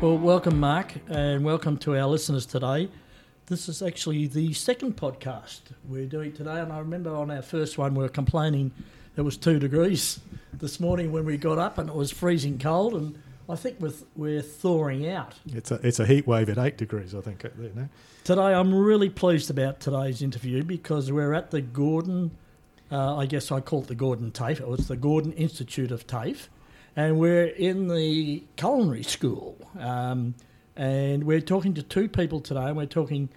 Well, welcome, Mark, and welcome to our listeners today. This is actually the second podcast we're doing today, and I remember on our first one we were complaining it was two degrees this morning when we got up, and it was freezing cold, and I think we're, we're thawing out. It's a it's a heat wave at eight degrees, I think. You know? Today, I'm really pleased about today's interview because we're at the Gordon, uh, I guess I call it the Gordon TAFE, it was the Gordon Institute of TAFE and we're in the culinary school. Um, and we're talking to two people today, and we're talking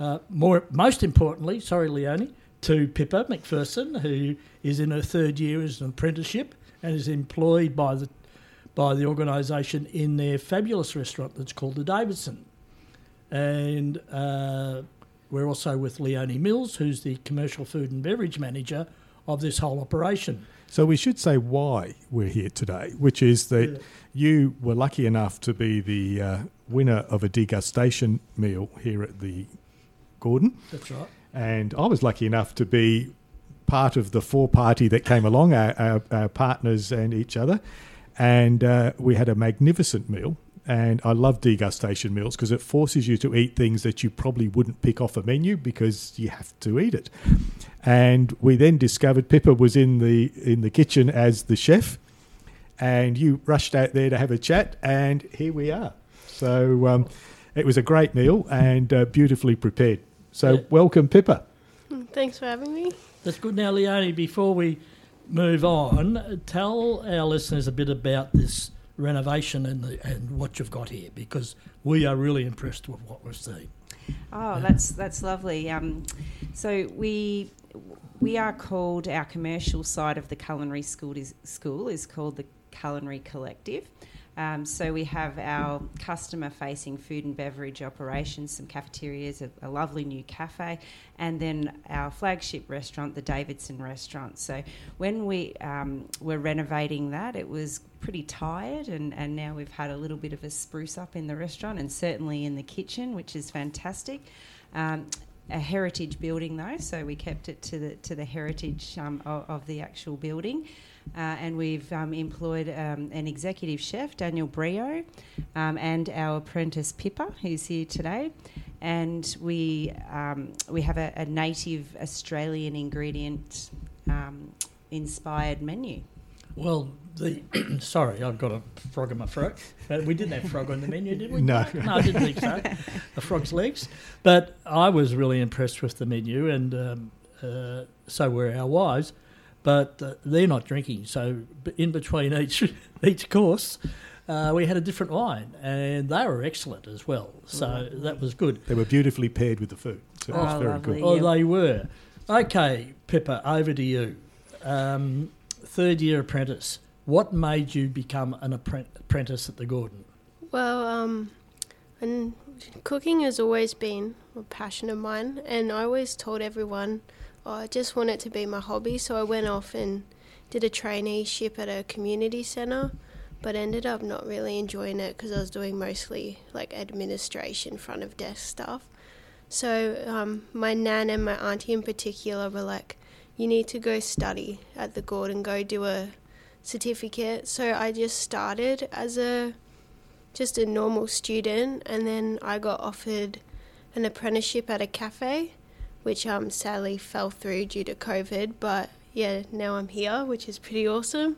uh, more, most importantly, sorry, Leonie, to Pippa Macpherson, who is in her third year as an apprenticeship and is employed by the by the organisation in their fabulous restaurant that's called the Davidson. And uh, we're also with Leonie Mills, who's the commercial food and beverage manager of this whole operation. So we should say why we're here today, which is that yeah. you were lucky enough to be the uh, winner of a degustation meal here at the Gordon. That's right. And I was lucky enough to be part of the four party that came along, our, our, our partners and each other. And uh, we had a magnificent meal and I love degustation meals because it forces you to eat things that you probably wouldn't pick off a menu because you have to eat it. And we then discovered Pippa was in the in the kitchen as the chef, and you rushed out there to have a chat, and here we are. So um, it was a great meal and uh, beautifully prepared. So yeah. welcome, Pippa. Thanks for having me. That's good. Now, Leonie, before we move on, tell our listeners a bit about this renovation and, the, and what you've got here because we are really impressed with what we've seen. Oh, that's that's lovely. Um, so we we are called our commercial side of the culinary school is school is called the Culinary Collective. Um, so we have our customer-facing food and beverage operations, some cafeterias, a, a, lovely new cafe, and then our flagship restaurant, the Davidson Restaurant. So when we um, were renovating that, it was pretty tired, and, and now we've had a little bit of a spruce up in the restaurant, and certainly in the kitchen, which is fantastic. Um, a heritage building though, so we kept it to the to the heritage um, of, of, the actual building. Uh, and we've um, employed um, an executive chef, Daniel Brio, um, and our apprentice Pippa, who's here today. And we um, we have a, a, native Australian ingredient um, inspired menu. Well, the sorry, I've got a frog in my throat. But we didn't have frog on the menu, did we? No, no, I didn't think so. A frog's legs, but I was really impressed with the menu, and um, uh, so were our wives. But uh, they're not drinking, so in between each each course. Uh, we had a different wine, and they were excellent as well. So that was good. They were beautifully paired with the food. So oh, it was very lovely, good. Oh, they were. Okay, Pippa, over to you. Um, third year apprentice. What made you become an apprentice at the Gordon? Well, um, and cooking has always been a passion of mine, and I always told everyone oh, I just want it to be my hobby. So I went off and did a traineeship at a community centre, but ended up not really enjoying it because I was doing mostly like administration, front of desk stuff. So um, my nan and my auntie in particular were like, "You need to go study at the Gordon, go do a certificate. So I just started as a just a normal student, and then I got offered an apprenticeship at a cafe, which um, sadly fell through due to COVID. But yeah, now I'm here, which is pretty awesome.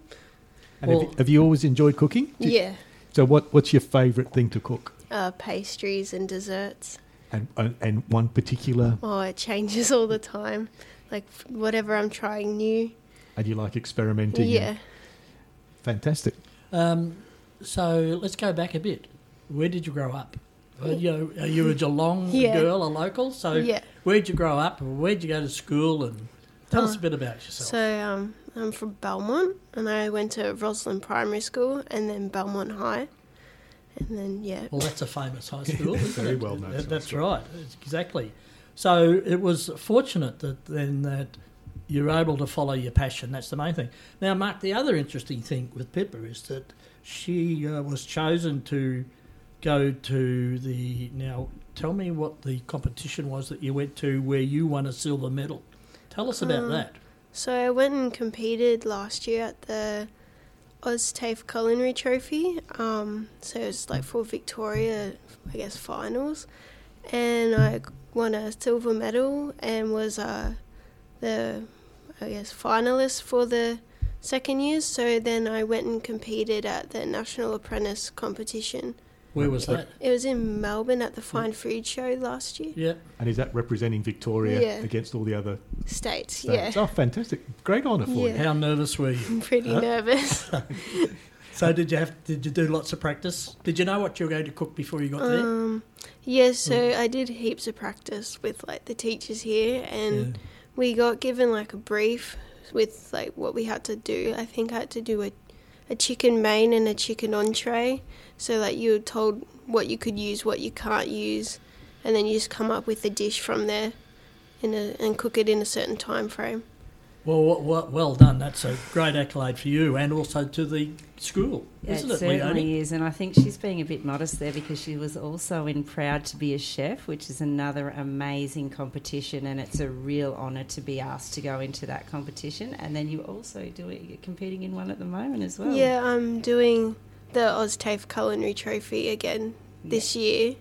And well, have, you, have, you, always enjoyed cooking? You, yeah. So what what's your favourite thing to cook? Uh, pastries and desserts. And uh, and one particular? Oh, it changes all the time. Like whatever I'm trying new. And you like experimenting? Yeah. Fantastic. Um, so let's go back a bit. Where did you grow up? Are you, are you a Geelong yeah. girl, a local? So yeah. where'd you grow up? Where'd you go to school? And tell uh, us a bit about yourself. So um, I'm from Belmont, and I went to Roslyn Primary School and then Belmont High, and then yeah. Well, that's a famous high school. Very well known. that's right, exactly. So it was fortunate that then that you're able to follow your passion. That's the main thing. Now, Mark, the other interesting thing with Pippa is that she uh, was chosen to go to the. Now, tell me what the competition was that you went to where you won a silver medal. Tell us about um, that. So I went and competed last year at the OzTAFE Culinary Trophy. Um, so it's like for Victoria, I guess finals, and I won a silver medal and was uh, the I guess finalist for the second year. So then I went and competed at the National Apprentice competition. Where was that? It was in Melbourne at the Fine Food Show last year. Yeah. And is that representing Victoria Yeah. against all the other States, states? yeah. Oh, fantastic. Great honour for you. Yeah. How nervous were you? I'm pretty Huh? nervous. So did you have? Did you do lots of practice? Did you know what you were going to cook before you got there? Um, yeah, so Mm. I did heaps of practice with like the teachers here, and Yeah. we got given like a brief with like what we had to do. I think I had to do a, a chicken main and a chicken entree. So like you're told what you could use, what you can't use, and then you just come up with a dish from there, a, and cook it in a certain time frame. Well, well, well, well done. That's a great accolade for you, and also to the school, isn't it it, certainly Leonie? is, and I think she's being a bit modest there because she was also in Proud to be a Chef, which is another amazing competition, and it's a real honour to be asked to go into that competition. And then you also doing you're competing in one at the moment as well. Yeah, I'm doing the OzTAFE Culinary Trophy again this year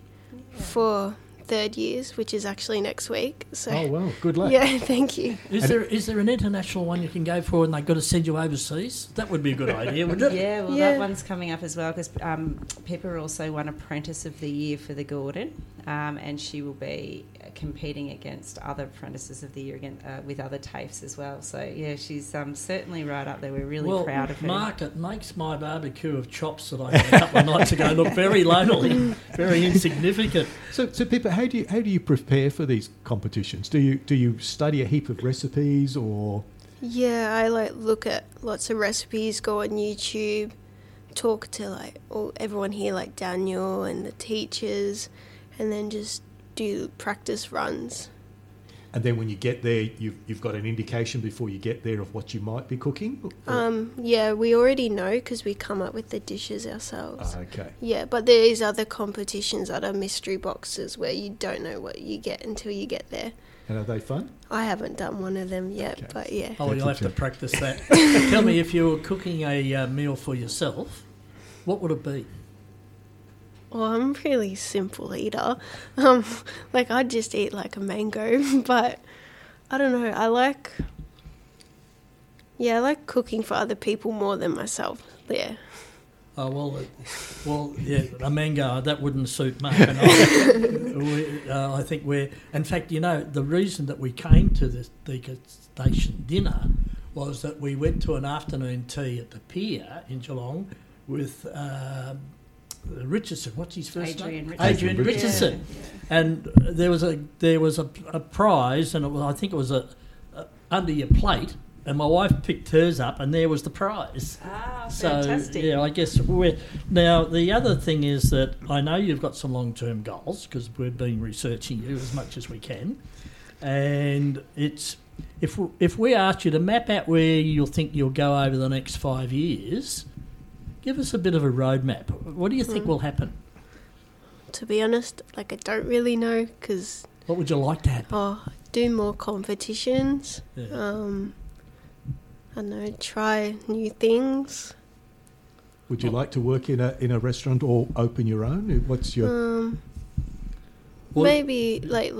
for third years, which is actually next week. So Oh, well, good luck. yeah, thank you. Is And there is there an international one you can go for, and they've got to send you overseas? That would be a good idea, wouldn't it? Yeah, well, Yeah. that one's coming up as well because um, Pippa also won Apprentice of the Year for the Gordon, um, and she will be competing against other Apprentices of the Year again uh, with other TAFEs as well. So yeah, she's um, certainly right up there. We're really well, proud of her. Mark, it makes my barbecue of chops that I had a couple of nights ago look very lonely, very insignificant. So, so Pippa, how do you how do you prepare for these competitions? Do you do you study a heap of recipes or? Yeah, I like look at lots of recipes, go on YouTube, talk to like all, everyone here, like Daniel and the teachers, and then just do practice runs. And then when you get there, you've, you've got an indication before you get there of what you might be cooking? Um, yeah, we already know because we come up with the dishes ourselves. Ah, okay. Yeah, but there is other competitions that are mystery boxes where you don't know what you get until you get there. And are they fun? I haven't done one of them yet, Okay. but yeah. Oh, you'll have to practice that. Tell me, if you were cooking a uh, meal for yourself, what would it be? Well, I'm a really simple eater. Um, like I'd just eat like a mango, but I don't know. I like, yeah, I like cooking for other people more than myself. Yeah, Oh well, it, well, yeah, a mango that wouldn't suit Mark and I. we, uh, I think we're, in fact, you know, the reason that we came to this station dinner was that we went to an afternoon tea at the pier in Geelong with um, Richardson. What's his first Adrian name? Richardson. Adrian Adrian Richardson. And there was a there was a, a prize, and it was, I think it was a, a under your plate. And my wife picked hers up, and there was the prize. Ah, So fantastic. yeah, I guess we're now. The other thing is that I know you've got some long-term goals because we've been researching you as much as we can, and it's if we, if we asked you to map out where you'll think you'll go over the next five years, give us a bit of a roadmap. What do you think Mm. will happen? to be honest, like I don't really know because What would you like to happen? oh, do more competitions. Yeah. Um, I don't know, try new things. Would you like to work in a in a restaurant or open your own? What's your Um, Well- maybe like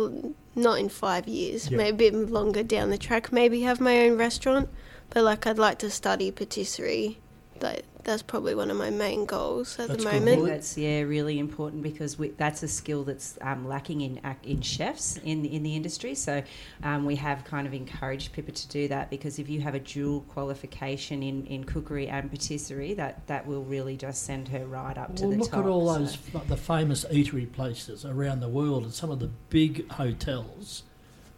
not in five years, Yeah. maybe a bit longer down the track. Maybe have my own restaurant, but like I'd like to study patisserie. Like that's probably one of my main goals at That's the good. I moment. think that's yeah really important because we, that's a skill that's um, lacking in in chefs in in the industry. So um, we have kind of encouraged Pippa to do that because if you have a dual qualification in, in cookery and patisserie, that that will really just send her right up to Well, the look top. at all So- those the famous eatery places around the world and some of the big hotels.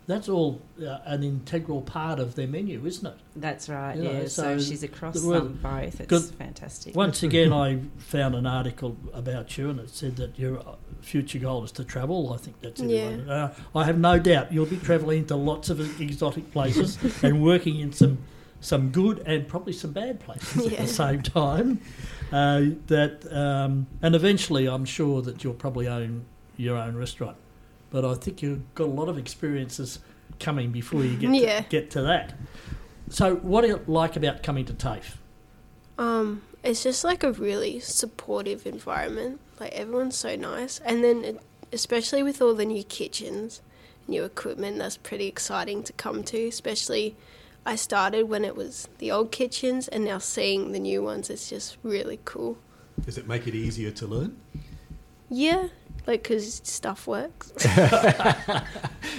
That's all uh, an integral part of their menu, isn't it? That's right. You know, yeah. So, so she's across them both. It's good- fantastic. Once again, I found an article about you, and it said that your uh, future goal is to travel. I think that's it. Yeah. Uh, I have no doubt you'll be travelling to lots of exotic places and working in some some good and probably some bad places at the same time. Uh, that um, and eventually, I'm sure that you'll probably own your own restaurant. But I think you've got a lot of experiences coming before you get Yeah. to, get to that. So, what do you like about coming to TAFE? Um, it's just like a really supportive environment. Like everyone's so nice, and then it, especially with all the new kitchens, new equipment, that's pretty exciting to come to. Especially, I started when it was the old kitchens, and now seeing the new ones, it's just really cool. Does it make it easier to learn? Yeah, like because stuff works.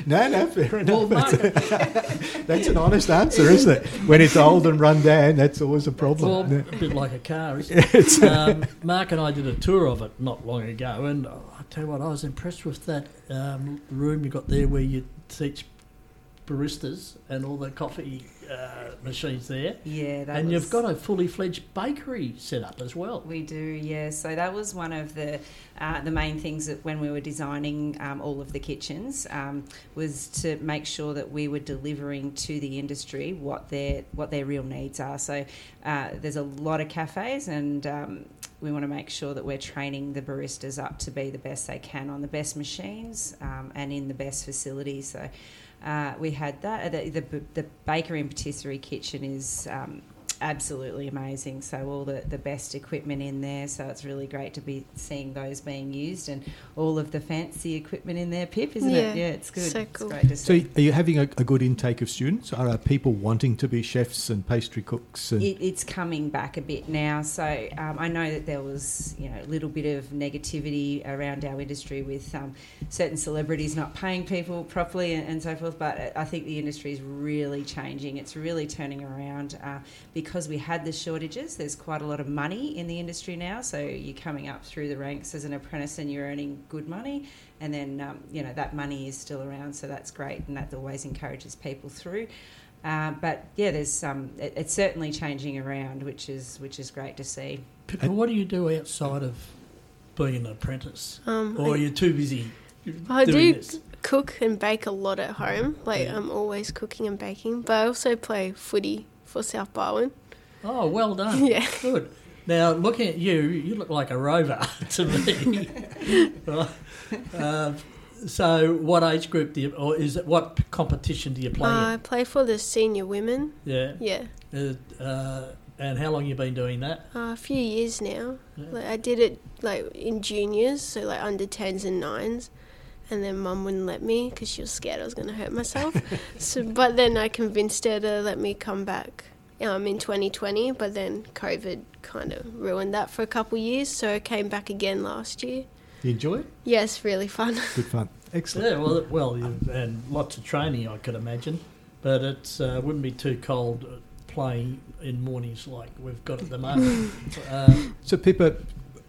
No, no, fair Well, enough. Mark, That's an honest answer, isn't it? When it's old and run down, that's always a well, problem. a bit like a car, isn't it? um, Mark and I did a tour of it not long ago, and I tell you what, I was impressed with that um, room you got there where you teach baristas and all the coffee uh, machines there. Yeah, that and was, you've got a fully fledged bakery set up as well. We do, yeah. So that was one of the uh, the main things that when we were designing um, all of the kitchens um, was to make sure that we were delivering to the industry what their what their real needs are. So uh, there's a lot of cafes, and um, we want to make sure that we're training the baristas up to be the best they can on the best machines um, and in the best facilities. So. Uh, we had that. The, the, the bakery and patisserie kitchen is um, absolutely amazing. So all the, the best equipment in there. So it's really great to be seeing those being used and all of the fancy equipment in there. Pip, isn't it? Yeah, Yeah, it's good. so It's cool. great to So, are you having a, a good intake of students? Are, are people wanting to be chefs and pastry cooks? And It, it's coming back a bit now. So um, I know that there was, you know, a little bit of negativity around our industry with um, certain celebrities not paying people properly and, and so forth. But I think the industry is really changing. It's really turning around uh, because we had the shortages. There's quite a lot of money in the industry now. So you're coming up through the ranks as an apprentice and you're earning good money. And then, um, you know, that money is still around. So that's great. And that always encourages people through. Uh, but yeah, there's um, it, it's certainly changing around, which is which is great to see. Pippa, what do you do outside of being an apprentice? Um, Or are I, you too busy I doing do this? cook and bake a lot at home. Like Yeah. I'm always cooking and baking, but I also play footy for South Barwon. Oh, well done. Yeah. Good. Now, looking at you, you look like a rover to me. Right. um, so, what age group do you, or is it, what competition do you play Uh, I play for the senior women. Yeah. Yeah, Uh, uh, and how long you been doing that? uh, a few years now. Yeah. Like I did it like in juniors, so like under tens and nines, and then mum wouldn't let me because she was scared I was going to hurt myself. so, but then I convinced her to let me come back um, in 2020. But then COVID kind of ruined that for a couple of years, so I came back again last year. you enjoy it? Yes, really fun. Good fun. Excellent. Yeah, well, well, you- and lots of training, I could imagine. But it uh, wouldn't be too cold uh, playing in mornings like we've got at the moment. uh, So, Pippa,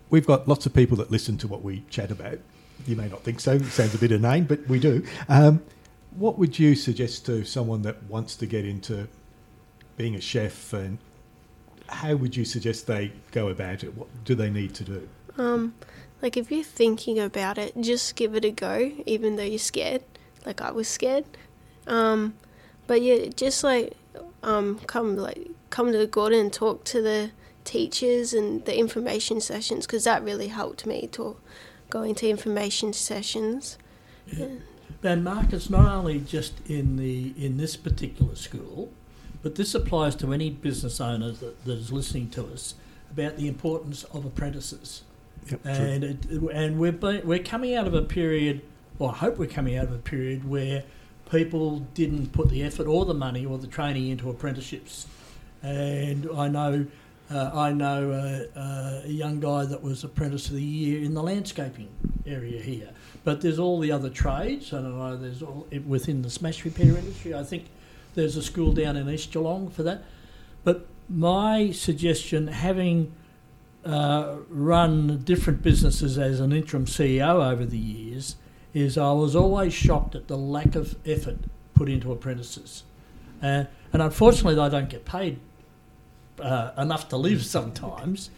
we've got lots of people that listen to what we chat about. You may not think so, it sounds a bit inane, but we do. Um, what would you suggest to someone that wants to get into being a chef and how would you suggest they go about it? What do they need to do? Um, like if you're thinking about it, just give it a go, even though you're scared. Like I was scared. Um, but yeah, just like um, come like come to the Gordon and talk to the teachers and the information sessions because that really helped me to going to information sessions. And Mark, it's not only just in the in this particular school, but this applies to any business owner that, that is listening to us about the importance of apprentices. Yep. And it, and we're be, we're coming out of a period, or I hope we're coming out of a period where people didn't put the effort or the money or the training into apprenticeships. And I know uh, I know uh, a young guy that was apprentice of the year in the landscaping area here. But there's all the other trades, and I know there's all within the smash repair industry. I think there's a school down in East Geelong for that. But my suggestion, having uh, run different businesses as an interim CEO over the years, is I was always shocked at the lack of effort put into apprentices. Uh, and unfortunately, they don't get paid uh, enough to live sometimes.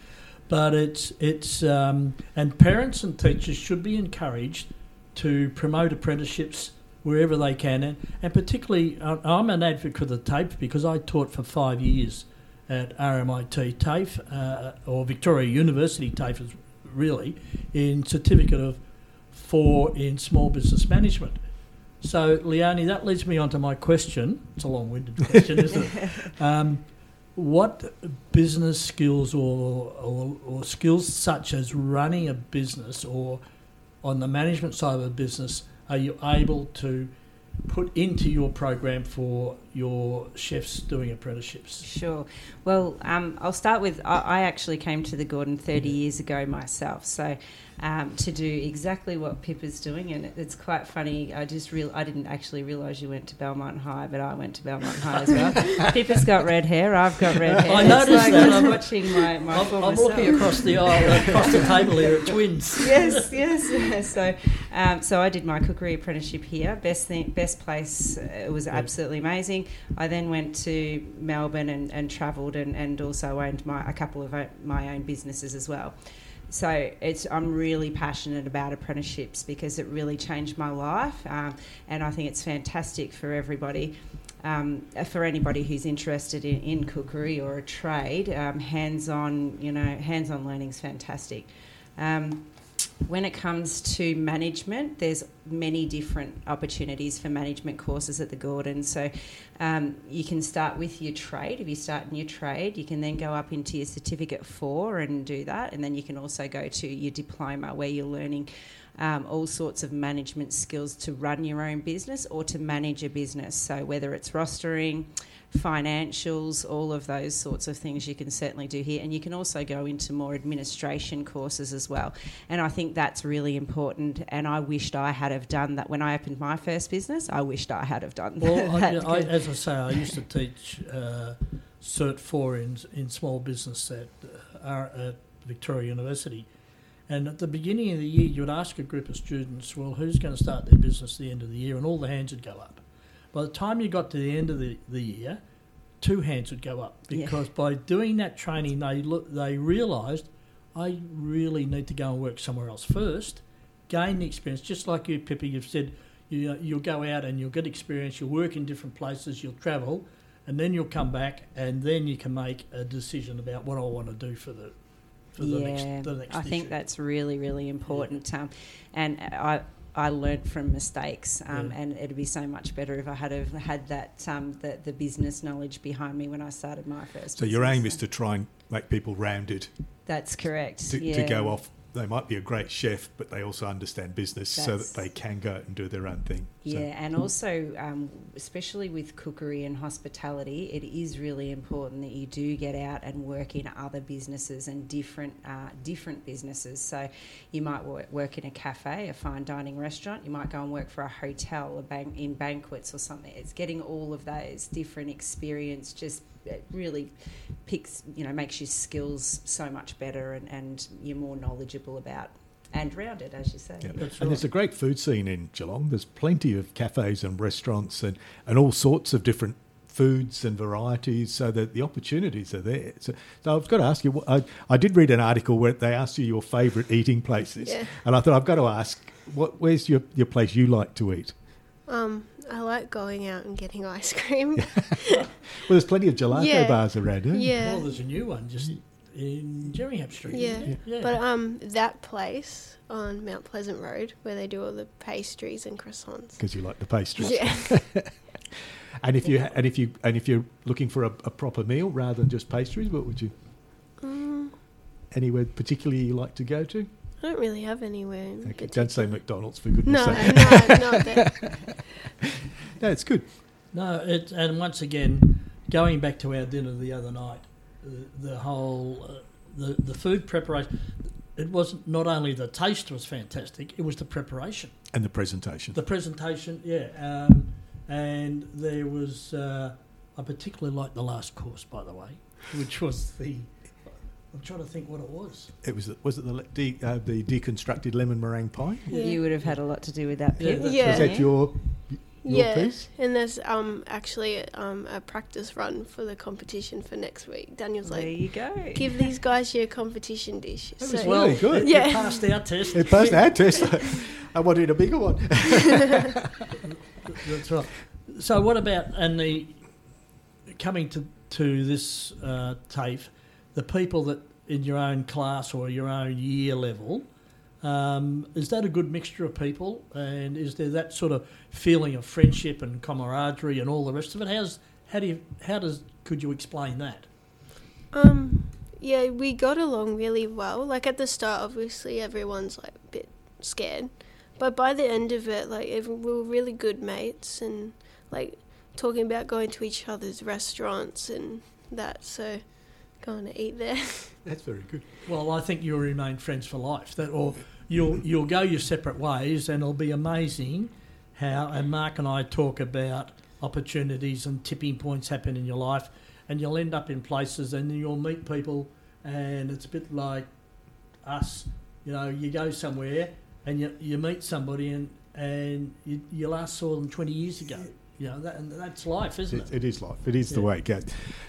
But it's it's um, and parents and teachers should be encouraged to promote apprenticeships wherever they can, and, and particularly I'm an advocate of the TAFE because I taught for five years at RMIT TAFE uh, or Victoria University TAFE is really in certificate of four in small business management. So Leonie, that leads me on to my question. It's a long-winded question, isn't it? Um, what business skills or, or, or skills such as running a business or on the management side of a business are you able to put into your program for your chefs doing apprenticeships? Sure. Well, um, I'll start with I, I actually came to the Gordon 30 years ago myself. So um, to do exactly what Pippa's doing, and it, it's quite funny. I just real I didn't actually realise you went to Belmont High, but I went to Belmont High as well. Pippa's got red hair. I've got red hair. I it's noticed like that. I am watching my, my I'm, I'm looking across the aisle, across the table here at Twins. yes, yes, yes. So, um, so I did my cookery apprenticeship here. Best thing, best place. Uh, it was absolutely amazing. I then went to Melbourne and, and travelled and, and also owned my a couple of my own businesses as well. So it's I'm really passionate about apprenticeships because it really changed my life, um, and I think it's fantastic for everybody. Um, for anybody who's interested in, in cookery or a trade, um, hands-on, you know, hands-on learning is fantastic. Um, when it comes to management, there's many different opportunities for management courses at the Gordon. So um, you can start with your trade. If you start in your trade, you can then go up into your certificate four and do that, and then you can also go to your diploma where you're learning. Um, all sorts of management skills to run your own business or to manage a business. So, whether it's rostering, financials, all of those sorts of things you can certainly do here. And you can also go into more administration courses as well. And I think that's really important. And I wished I had have done that when I opened my first business. I wished I had have done Well, I, that. I, as I say, I used to teach uh, Cert 4 in, in small business at, uh, at Victoria University. And at the beginning of the year, you would ask a group of students, well, who's going to start their business at the end of the year? And all the hands would go up. By the time you got to the end of the, the year, two hands would go up Yeah. because by doing that training, they look, they realised I really need to go and work somewhere else first, gain the experience. Just like you, Pippa, you've said you, uh, you'll go out and you'll get experience, you'll work in different places, you'll travel, and then you'll come back and then you can make a decision about what I want to do for the for the yeah, next the next I think that's really, really important. Um, and I, I learnt from mistakes, um, Yeah. and it'd be so much better if I had have had that um, the, the business knowledge behind me when I started my first. So your aim is to try and make people rounded That's correct. to, yeah. to go off. They might be a great chef, but they also understand business so that they can go out and do their own thing. So- Yeah, and also, um, especially with cookery and hospitality, it is really important that you do get out and work in other businesses and different uh, different businesses. So, you might work, work in a cafe, a fine dining restaurant. You might go and work for a hotel, a bank in banquets or something. It's getting all of those different experience. Just it really picks, you know, makes your skills so much better, and, and you're more knowledgeable about and rounded, as you say. Yeah. That's and there's a great food scene in Geelong. There's plenty of cafes and restaurants and, and all sorts of different foods and varieties so that the opportunities are there. So, so I've got to ask you, I, I did read an article where they asked you your favourite eating places. Yeah. And I thought, I've got to ask, what, where's your, your place you like to eat? Um, I like going out and getting ice cream. Well, there's plenty of gelato Yeah. bars around, eh? yeah. Well, there's a new one just in Gheringhap Street. Yeah. isn't yeah. But um, that place on Mount Pleasant Road where they do all the pastries and croissants. Because you like the pastries. Yeah. And if you and if you and if you're looking for a, a proper meal rather than just pastries, what would you? Mm, Anywhere particularly you like to go to? I don't really have anywhere. In Okay, don't say. McDonald's for goodness No, sake. no, not that. No, it's good. No, it, and once again, going back to our dinner the other night, the, the whole uh, the the food preparation. It wasn't not only the taste was fantastic; it was the preparation, And the presentation. the presentation. Yeah, um, and there was. Uh, I particularly liked the last course, by the way, which was the. I'm trying to think what it was. It was was it the de, uh, the deconstructed lemon meringue pie? Yeah. You would have had a lot to do with that. Yeah, Pip, that's Yeah. Was that your your yeah, piece? and there's um actually um a practice run for the competition for next week. Daniel's like There like, you go. give these guys your competition dish. That So was really good. Yeah. it passed our test. It passed our test. I wanted a bigger one. That's right. So, what about and the coming to to this uh, TAFE, the people that in your own class or your own year level, um, is that a good mixture of people? And is there that sort of feeling of friendship and camaraderie and all the rest of it? How's how do you how does could you explain that? Um, yeah, we got along really well. Like at the start, obviously everyone's like a bit scared, but by the end of it, like we were really good mates and like talking about going to each other's restaurants and that. So going to eat there. That's very good. Well, I think you'll remain friends for life. That or you'll you'll go your separate ways, and it'll be amazing how. And Mark and I talk about opportunities and tipping points happen in your life, and you'll end up in places, and you'll meet people, and it's a bit like us. You know, you go somewhere and you you meet somebody, and and you, you last saw them twenty years ago. You know, that, and that's life, isn't it? It, it is life. It is the way it goes.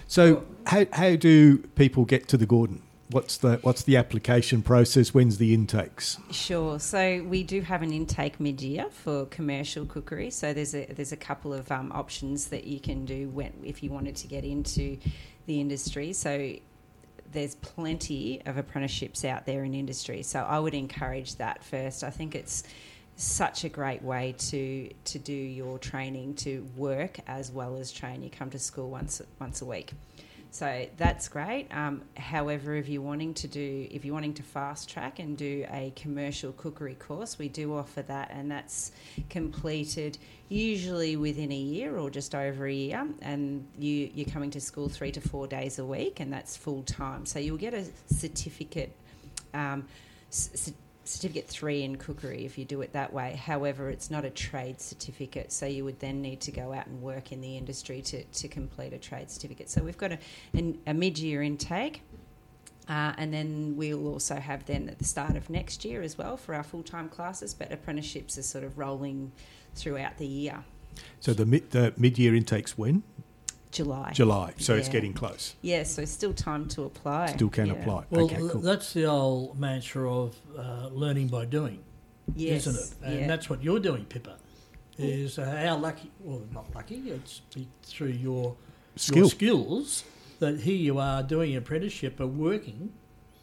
So, how, how do people get to the Gordon? What's the what's the application process? When's the intakes? Sure. So we do have an intake mid-year for commercial cookery. So there's a there's a couple of um, options that you can do when if you wanted to get into the industry. So there's plenty of apprenticeships out there in industry. So I would encourage that first. I think it's such a great way to to do your training to work as well as train. You come to school once once a week. So that's great. Um, however, if you're wanting to do, if you're wanting to fast track and do a commercial cookery course, we do offer that, and that's completed usually within a year or just over a year. And you you're coming to school three to four days a week, and that's full time. So you'll get a certificate. Um, c- certificate three in cookery if you do it that way. However, it's not a trade certificate, so you would then need to go out and work in the industry to, to complete a trade certificate. So we've got a, an, a mid year intake. Uh, and then we'll also have then at the start of next year as well for our full time classes, but apprenticeships are sort of rolling throughout the year. So the mid the mid year intakes when July. July. So it's getting close. Yeah, so still time to apply. Still can Yeah. apply. Well, okay, cool. that's the old mantra of uh, learning by doing. Yes, isn't it? And yeah. that's what you're doing, Pippa. Is uh, how lucky, well, not lucky. It's through your Skill. your skills that here you are doing an apprenticeship, but working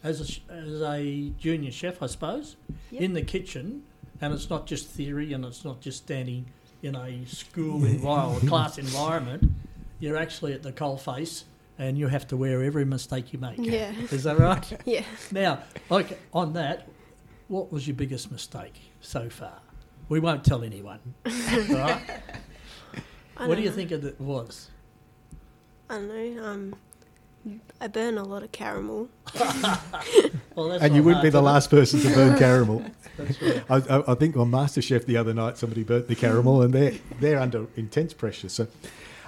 as a, as a junior chef, I suppose, Yep. in the kitchen, and it's not just theory, and it's not just standing in a school environment, class environment. You're actually at the coalface, and you have to wear every mistake you make. Yeah. Is that right? yeah. Now, like on that, what was your biggest mistake so far? We won't tell anyone. right? What do you know. think it it was? I don't know. Um, I burn a lot of caramel. Well, that's and you wouldn't be the to- last person to burn caramel. That's right. I, I, I think on MasterChef the other night somebody burnt the caramel, and they're they're under intense pressure. So,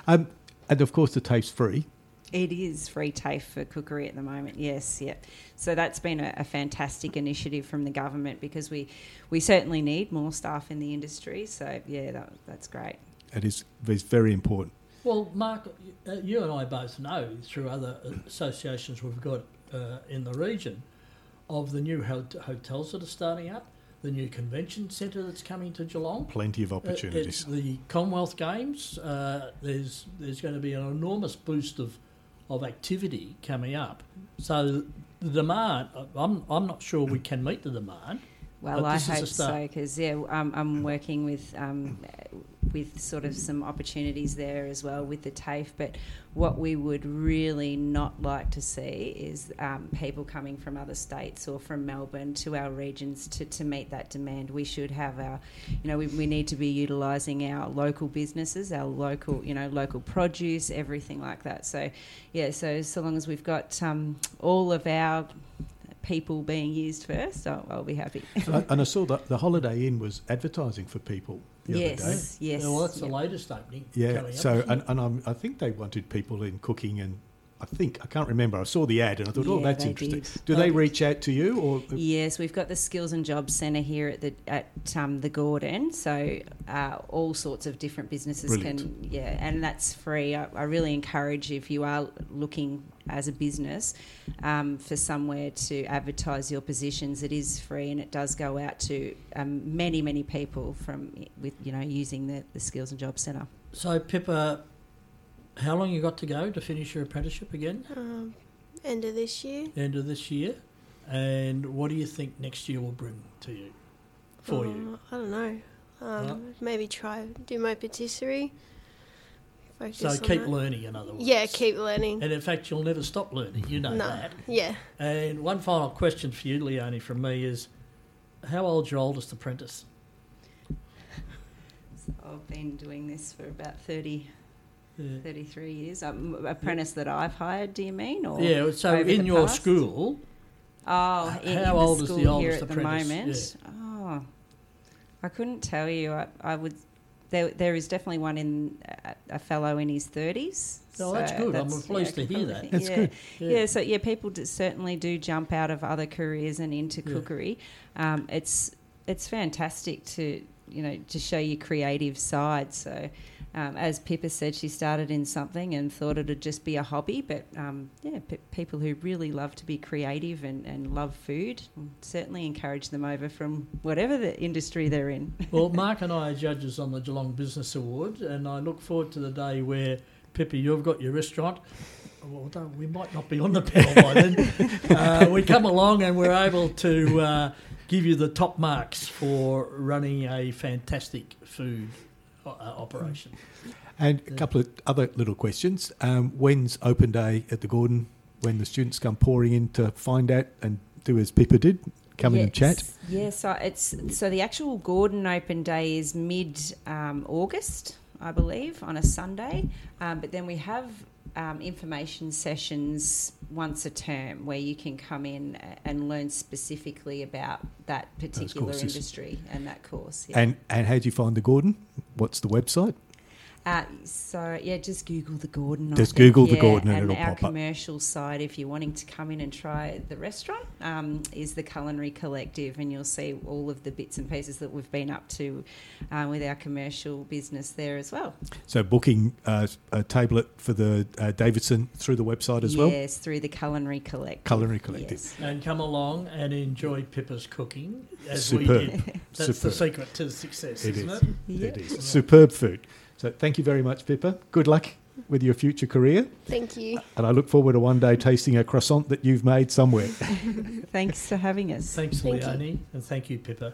um, and of course the TAFE's free. It is free TAFE for cookery at the moment. Yes, yeah. So that's been a, a fantastic initiative from the government because we we certainly need more staff in the industry. So yeah, that, that's great. It is is very important. Well, Mark, uh, you and I both know through other associations we've got uh, in the region of the new hot- hotels that are starting up, the new convention centre that's coming to Geelong. Plenty of Uh, It's opportunities. the Commonwealth Games. Uh, there's there's going to be an enormous boost of of activity coming up. So the demand, I'm I'm not sure we can meet the demand. Well, But I this is a hope so because yeah, um, I'm working with um, with sort of some opportunities there as well with the TAFE. But what we would really not like to see is um, people coming from other states or from Melbourne to our regions to, to meet that demand. We should have our, you know, we, we need to be utilising our local businesses, our local, you know, local produce, everything like that. So, yeah, so so long as we've got um, all of our people being used first, I'll, I'll be happy. I- and I saw that the Holiday Inn was advertising for people the other day. yes, yes. Yeah, well, that's yeah. the latest opening. Yeah. up, So and, and I'm, I think they wanted people in cooking and. I think I can't remember. I saw the ad and I thought, oh, that's interesting. did. Do they Oh. reach out to you or Yes, we've got the Skills and Jobs Centre here at the at um, the Gordon, so uh, all sorts of different businesses Brilliant. can yeah, and that's free. I, I really encourage if you are looking as a business um, for somewhere to advertise your positions, it is free and it does go out to um, many many people from with you know using the, the Skills and Jobs Centre. So Pippa, how long you got to go to finish your apprenticeship again? Um, end of this year. End of this year, and what do you think next year will bring to you? For you, Uh, I don't know. Um, Well- Maybe try do my patisserie. So keep that. learning, in other words. Yeah, keep learning. And in fact, you'll never stop learning. You know no, that. yeah, And one final question for you, Leonie, from me is how old's your oldest apprentice? So I've been doing this for about 30, Yeah. 33 years. Um, apprentice that I've hired, do you mean? Or Yeah, so in your past? school, Oh, in, How in old the is the school here oldest at the apprentice? moment? Oh, I couldn't tell you. I, I would. There, there is definitely one in a, a fellow in his thirties. Oh, that's good. I'm pleased to hear that. That's yeah. good. Yeah. so yeah, people do, certainly do jump out of other careers and into Yeah. cookery. Um, it's it's fantastic to you know to show your creative side. So um, as Pippa said, she started in something and thought it'd just be a hobby. But um, yeah, pe- people who really love to be creative and, and love food, certainly encourage them over from whatever the industry they're in. Well, Mark and I are judges on the Geelong Business Award, and I look forward to the day where, Pippi, you've got your restaurant. Well, we might not be on the panel by then. uh, we come along and we're able to uh, give you the top marks for running a fantastic food operation. And a couple of other little questions. Um, when's open day at the Gordon? When the students come pouring in to find out and do as Pippa did, come in and chat? Yes, so it's so the actual Gordon Open Day is mid um, August, I believe, on a Sunday. Um, but then we have um, information sessions once a term where you can come in and learn specifically about that particular industry and that course. Yeah. And and how do you find the Gordon? What's the website? Uh, so yeah, just Google the Gordon. Just think, Google the Gordon and and it'll our pop up. commercial side, if you're wanting to come in and try the restaurant, um, is the Culinary Collective, and you'll see all of the bits and pieces that we've been up to uh, with our commercial business there as well. So booking uh, a tablet for the uh, Davidson through the website as well. Yes, through the Culinary Collective. Culinary Collective. Yes. And come along and enjoy Pippa's cooking as Superb. we did. That's the secret to success, It isn't is. it? Yeah. It is superb food. So thank you very much, Pippa. Good luck with your future career, thank you. and I look forward to one day tasting a croissant that you've made somewhere. Thanks for having us. Thanks, Thank you. Leonie, and thank you, Pippa.